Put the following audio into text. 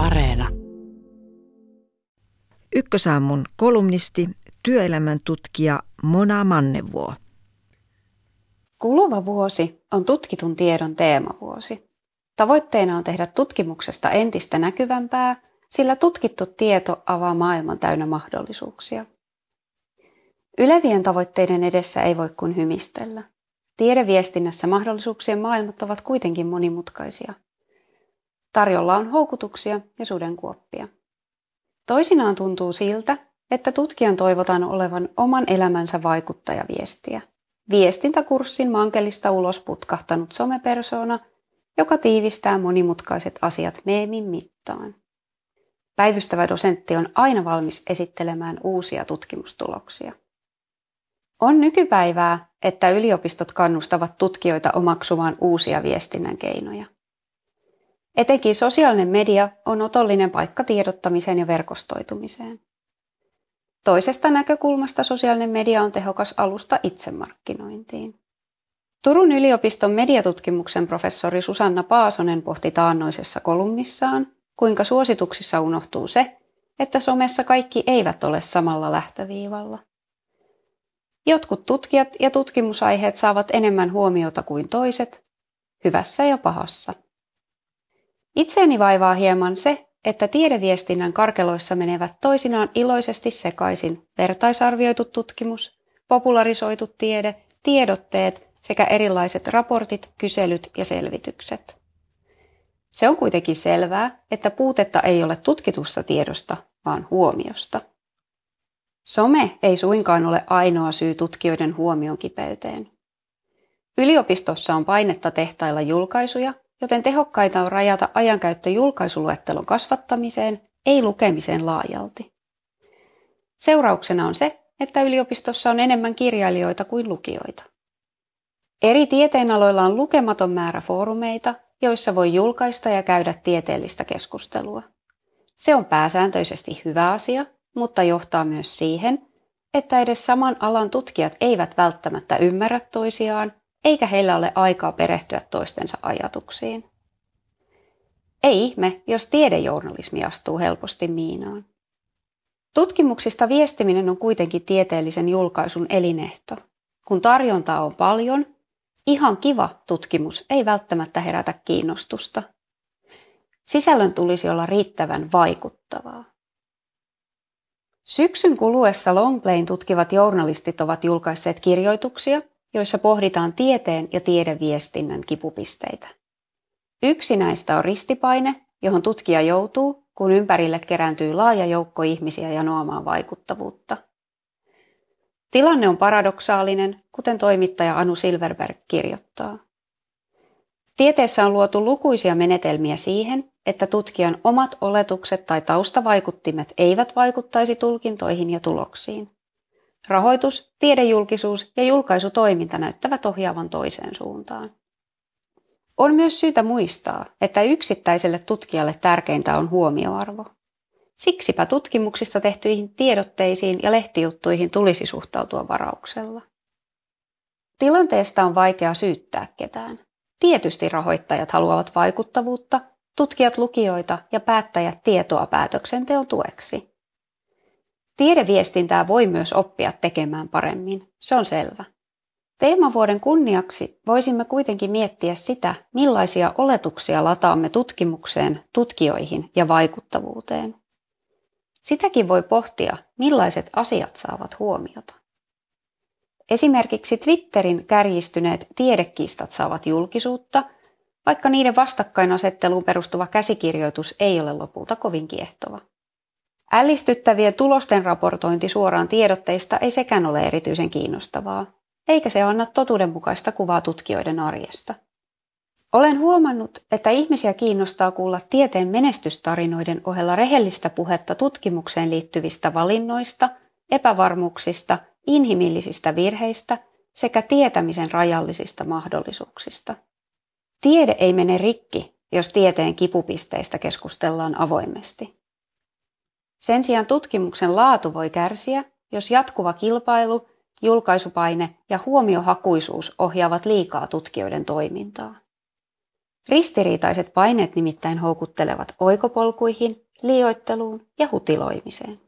Areena. Ykkösaamun kolumnisti, työelämän tutkija Mona Mannevuo. Kuluva vuosi on tutkitun tiedon teemavuosi. Tavoitteena on tehdä tutkimuksesta entistä näkyvämpää, sillä tutkittu tieto avaa maailman täynnä mahdollisuuksia. Ylevien tavoitteiden edessä ei voi kuin hymistellä. Tiedeviestinnässä mahdollisuuksien maailmat ovat kuitenkin monimutkaisia. Tarjolla on houkutuksia ja sudenkuoppia. Toisinaan tuntuu siltä, että tutkijan toivotaan olevan oman elämänsä vaikuttajaviestiä. Viestintäkurssin mankelista ulos putkahtanut somepersona, joka tiivistää monimutkaiset asiat meemin mittaan. Päivystävä dosentti on aina valmis esittelemään uusia tutkimustuloksia. On nykypäivää, että yliopistot kannustavat tutkijoita omaksumaan uusia viestinnän keinoja. Etenkin sosiaalinen media on otollinen paikka tiedottamiseen ja verkostoitumiseen. Toisesta näkökulmasta sosiaalinen media on tehokas alusta itsemarkkinointiin. Turun yliopiston mediatutkimuksen professori Susanna Paasonen pohti taannoisessa kolumnissaan, kuinka suosituksissa unohtuu se, että somessa kaikki eivät ole samalla lähtöviivalla. Jotkut tutkijat ja tutkimusaiheet saavat enemmän huomiota kuin toiset, hyvässä ja pahassa. Itseäni vaivaa hieman se, että tiedeviestinnän karkeloissa menevät toisinaan iloisesti sekaisin vertaisarvioitu tutkimus, popularisoitu tiede, tiedotteet sekä erilaiset raportit, kyselyt ja selvitykset. Se on kuitenkin selvää, että puutetta ei ole tutkitusta tiedosta, vaan huomiosta. Some ei suinkaan ole ainoa syy tutkijoiden huomion kipeyteen. Yliopistossa on painetta tehtailla julkaisuja, joten tehokkaita on rajata ajankäyttö julkaisuluettelon kasvattamiseen, ei lukemiseen laajalti. Seurauksena on se, että yliopistossa on enemmän kirjailijoita kuin lukijoita. Eri tieteenaloilla on lukematon määrä foorumeita, joissa voi julkaista ja käydä tieteellistä keskustelua. Se on pääsääntöisesti hyvä asia, mutta johtaa myös siihen, että edes saman alan tutkijat eivät välttämättä ymmärrä toisiaan, eikä heillä ole aikaa perehtyä toistensa ajatuksiin. Ei ihme, jos tiedejournalismi astuu helposti miinaan. Tutkimuksista viestiminen on kuitenkin tieteellisen julkaisun elinehto. Kun tarjontaa on paljon, ihan kiva tutkimus ei välttämättä herätä kiinnostusta. Sisällön tulisi olla riittävän vaikuttavaa. Syksyn kuluessa Longplayn tutkivat journalistit ovat julkaisseet kirjoituksia, joissa pohditaan tieteen ja tiedeviestinnän kipupisteitä. Yksi näistä on ristipaine, johon tutkija joutuu, kun ympärille kerääntyy laaja joukko ihmisiä janoamaan vaikuttavuutta. Tilanne on paradoksaalinen, kuten toimittaja Anu Silverberg kirjoittaa. Tieteessä on luotu lukuisia menetelmiä siihen, että tutkijan omat oletukset tai taustavaikuttimet eivät vaikuttaisi tulkintoihin ja tuloksiin. Rahoitus, tiedejulkisuus ja julkaisutoiminta näyttävät ohjaavan toiseen suuntaan. On myös syytä muistaa, että yksittäiselle tutkijalle tärkeintä on huomioarvo. Siksipä tutkimuksista tehtyihin tiedotteisiin ja lehtijuttuihin tulisi suhtautua varauksella. Tilanteesta on vaikea syyttää ketään. Tietysti rahoittajat haluavat vaikuttavuutta, tutkijat lukijoita ja päättäjät tietoa päätöksenteon tueksi. Tiedeviestintää voi myös oppia tekemään paremmin, se on selvä. Teemavuoden kunniaksi voisimme kuitenkin miettiä sitä, millaisia oletuksia lataamme tutkimukseen, tutkijoihin ja vaikuttavuuteen. Sitäkin voi pohtia, millaiset asiat saavat huomiota. Esimerkiksi Twitterin kärjistyneet tiedekistat saavat julkisuutta, vaikka niiden vastakkainasetteluun perustuva käsikirjoitus ei ole lopulta kovin kiehtova. Ällistyttävien tulosten raportointi suoraan tiedotteista ei sekään ole erityisen kiinnostavaa, eikä se anna totuudenmukaista kuvaa tutkijoiden arjesta. Olen huomannut, että ihmisiä kiinnostaa kuulla tieteen menestystarinoiden ohella rehellistä puhetta tutkimukseen liittyvistä valinnoista, epävarmuuksista, inhimillisistä virheistä sekä tietämisen rajallisista mahdollisuuksista. Tiede ei mene rikki, jos tieteen kipupisteistä keskustellaan avoimesti. Sen sijaan tutkimuksen laatu voi kärsiä, jos jatkuva kilpailu, julkaisupaine ja huomiohakuisuus ohjaavat liikaa tutkijoiden toimintaa. Ristiriitaiset paineet nimittäin houkuttelevat oikopolkuihin, liioitteluun ja hutiloimiseen.